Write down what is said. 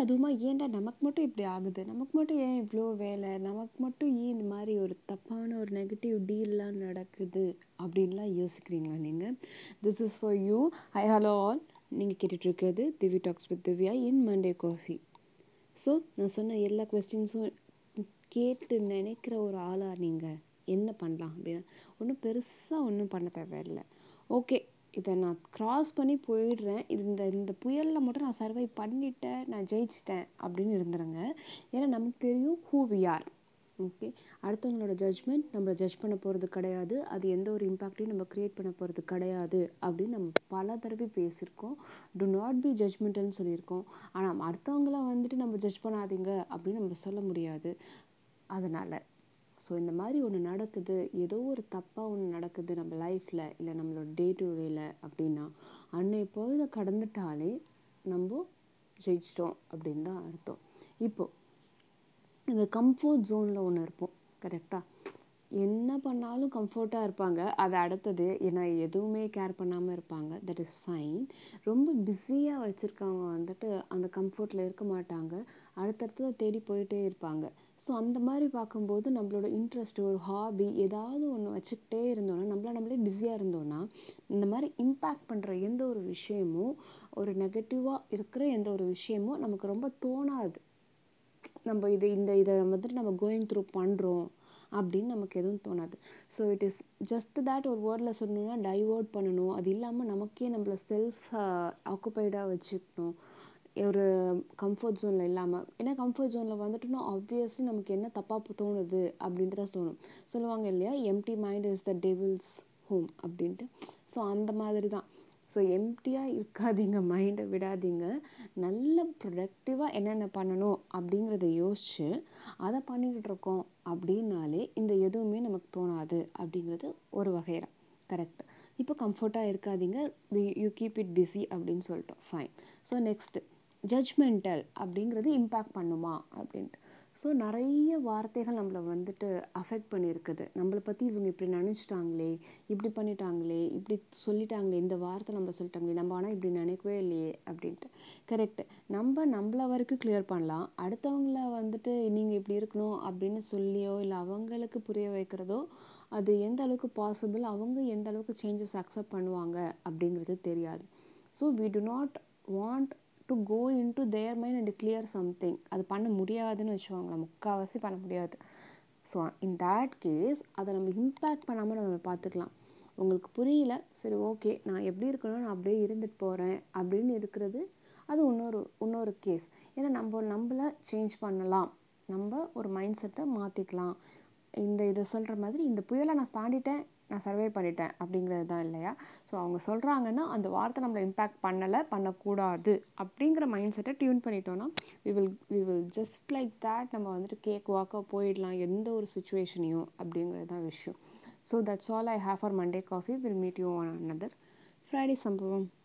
அதுவுமா ஏன்டா நமக்கு மட்டும் இப்படி ஆகுது? நமக்கு மட்டும் ஏன் இவ்வளோ வேலை? நமக்கு மட்டும் ஏன் இந்த மாதிரி ஒரு தப்பான ஒரு நெகட்டிவ் டீல்லாம் நடக்குது? அப்படின்லாம் யோசிக்கிறீங்களா நீங்கள் this is for you I hello all நீங்கள் கேட்டுட்ருக்கிறது Divi talks with Divya in Monday coffee so நான் சொன்ன எல்லா கொஸ்டின்ஸும் கேட்டு நினைக்கிற ஒரு ஆளாக நீங்கள் என்ன பண்ணலாம் அப்படின்னா ஒன்றும் பெருசாக ஒன்றும் பண்ண தேவையில்லை. ஓகே இதை நான் க்ராஸ் பண்ணி போயிடுறேன். இந்த இந்த புயலில் மட்டும் நான் சர்வை பண்ணிட்டேன் நான் ஜெயிச்சிட்டேன் அப்படின்னு இருந்துருங்க. ஏன்னா நமக்கு தெரியும் ஹூ வி ஆர் ஓகே அடுத்தவங்களோட ஜட்ஜ்மெண்ட் நம்மளை ஜட்ஜ் பண்ண போகிறது கிடையாது. அது எந்த ஒரு இம்பேக்டையும் நம்ம க்ரியேட் பண்ண போகிறது கிடையாது அப்படின்னு நம்ம பல தடவை பேசியிருக்கோம். டு நாட் பி ஜட்ஜ்மெண்ட்டுன்னு சொல்லியிருக்கோம். ஆனால் அடுத்தவங்கள வந்துட்டு நம்ம ஜட்ஜ் பண்ணாதீங்க அப்படின்னு நம்ம சொல்ல முடியாது. அதனால் ஸோ இந்த மாதிரி ஒன்று நடக்குது ஏதோ ஒரு தப்பாக ஒன்று நடக்குது நம்ம லைஃப்பில் இல்லை நம்மளோட டே டு டேயில் அப்படின்னா அன்னை பொழுத கடந்துட்டாலே நம்ம ஜெயிச்சிட்டோம் அப்படின்னு தான் அர்த்தம். இப்போது இந்த கம்ஃபர்ட் ஜோனில் ஒன்று இருப்போம் கரெக்டாக என்ன பண்ணாலும் கம்ஃபர்ட்டாக இருப்பாங்க. அது அடுத்தது ஏன்னா எதுவுமே கேர் பண்ணாமல் இருப்பாங்க. தட் இஸ் ஃபைன் ரொம்ப பிஸியாக வச்சுருக்கவங்க வந்துட்டு அந்த கம்ஃபர்ட்டில் இருக்க மாட்டாங்க. அடுத்தடுத்ததை தேடி போயிட்டே இருப்பாங்க. ஸோ அந்த மாதிரி பார்க்கும்போது நம்மளோட இன்ட்ரெஸ்ட் ஒரு ஹாபி ஏதாவது ஒன்று வச்சுக்கிட்டே இருந்தோன்னா நம்மள நம்மளே பிஸியாக இருந்தோன்னா இந்த மாதிரி இம்பேக்ட் பண்ணுற எந்த ஒரு விஷயமும் ஒரு நெகட்டிவாக இருக்கிற எந்த ஒரு விஷயமும் நமக்கு ரொம்ப தோணாது. நம்ம இது இந்த இதை வந்துட்டு நம்ம கோயிங் த்ரூ பண்ணுறோம் அப்படின்னு நமக்கு எதுவும் தோணாது. So it is just that ஒரு வேர்டில் சொல்லணுன்னா டைவர்ட் பண்ணணும். அது இல்லாமல் நமக்கே நம்மளை செல்ஃப் ஆக்குப்பைடாக வச்சுக்கணும். ஒரு கம்ஃபர்ட் ஜோனில் இல்லாமல் ஏன்னா கம்ஃபர்ட் ஜோனில் வந்துட்டுனா ஆப்வியஸ்லி நமக்கு என்ன தப்பாக தோணுது அப்படின்ட்டு தான் தோணும். சொல்லுவாங்க இல்லையா? Empty mind is the devil's home அப்படின்ட்டு. ஸோ அந்த மாதிரி தான். ஸோ எம்டியாக இருக்காதீங்க மைண்டை விடாதீங்க. நல்ல ப்ரொடக்டிவாக என்னென்ன பண்ணணும் அப்படிங்கிறத யோசித்து அதை பண்ணிக்கிட்டு இருக்கோம் அப்படின்னாலே இந்த எதுவுமே நமக்கு தோணாது அப்படிங்கிறது ஒரு வகையாக கரெக்ட் இப்போ கம்ஃபர்ட்டாக இருக்காதீங்க. யூ கீப் இட் பிஸி அப்படின்னு சொல்லிட்டோம். ஃபைன் ஸோ நெக்ஸ்ட்டு ஜட்ஜ்மெண்டல் அப்படிங்கிறது இம்பேக்ட் பண்ணுமா அப்படின்ட்டு. ஸோ நிறைய வார்த்தைகள் நம்மளை வந்துட்டு அஃபெக்ட் பண்ணியிருக்குது. நம்மளை பற்றி இவங்க இப்படி நினச்சிட்டாங்களே இப்படி பண்ணிட்டாங்களே இப்படி சொல்லிட்டாங்களே இந்த வார்த்தை நம்ம சொல்லிட்டாங்களே நம்ம ஆனால் இப்படி நினைக்கவே இல்லையே அப்படின்ட்டு. கரெக்ட் நம்ம நம்மள வரைக்கும் கிளியர் பண்ணலாம். அடுத்தவங்கள வந்துட்டு நீங்கள் இப்படி இருக்கணும் அப்படின்னு சொல்லியோ இல்லை அவங்களுக்கு புரிய வைக்கிறதோ அது எந்த அளவுக்கு பாசிபிள் அவங்க எந்த அளவுக்கு சேஞ்சஸ் அக்செப்ட் பண்ணுவாங்க அப்படிங்கிறது தெரியாது. So we do not want to go in to their mind and clear something அது பண்ண முடியாதுன்னு வச்சுக்கோங்களேன். முக்கால்வாசி பண்ண முடியாது. ஸோ இன் தேட் கேஸ் அதை நம்ம இம்பேக்ட் பண்ணாமல் நம்ம பார்த்துக்கலாம். உங்களுக்கு புரியல? சரி ஓகே நான் எப்படி இருக்கணும் நான் அப்படியே இருந்துட்டு போகிறேன் அப்படின்னு இருக்கிறது அது இன்னொரு இன்னொரு கேஸ் ஏன்னா நம்ம நம்மள சேஞ்ச் பண்ணலாம். நம்ம ஒரு மைண்ட் செட்டை மாற்றிக்கலாம் இந்த இதை சொல்கிற மாதிரி இந்த புயலை நான் தாண்டிட்டேன். நான் சர்வே பண்ணிட்டேன் அப்படிங்கிறது தான் இல்லையா? ஸோ அவங்க சொல்கிறாங்கன்னா அந்த வார்த்தை நம்மளை இம்பேக்ட் பண்ணலை பண்ணக்கூடாது அப்படிங்கிற மைண்ட் செட்டை டியூன் பண்ணிட்டோன்னா we will we will just like that நம்ம வந்துட்டு கேக் வாக்காக போயிடலாம் எந்த ஒரு சுச்சுவேஷனையும் அப்படிங்கிறது தான் விஷயம். So that's all I have for Monday coffee will meet you on another Friday சம்பவம்.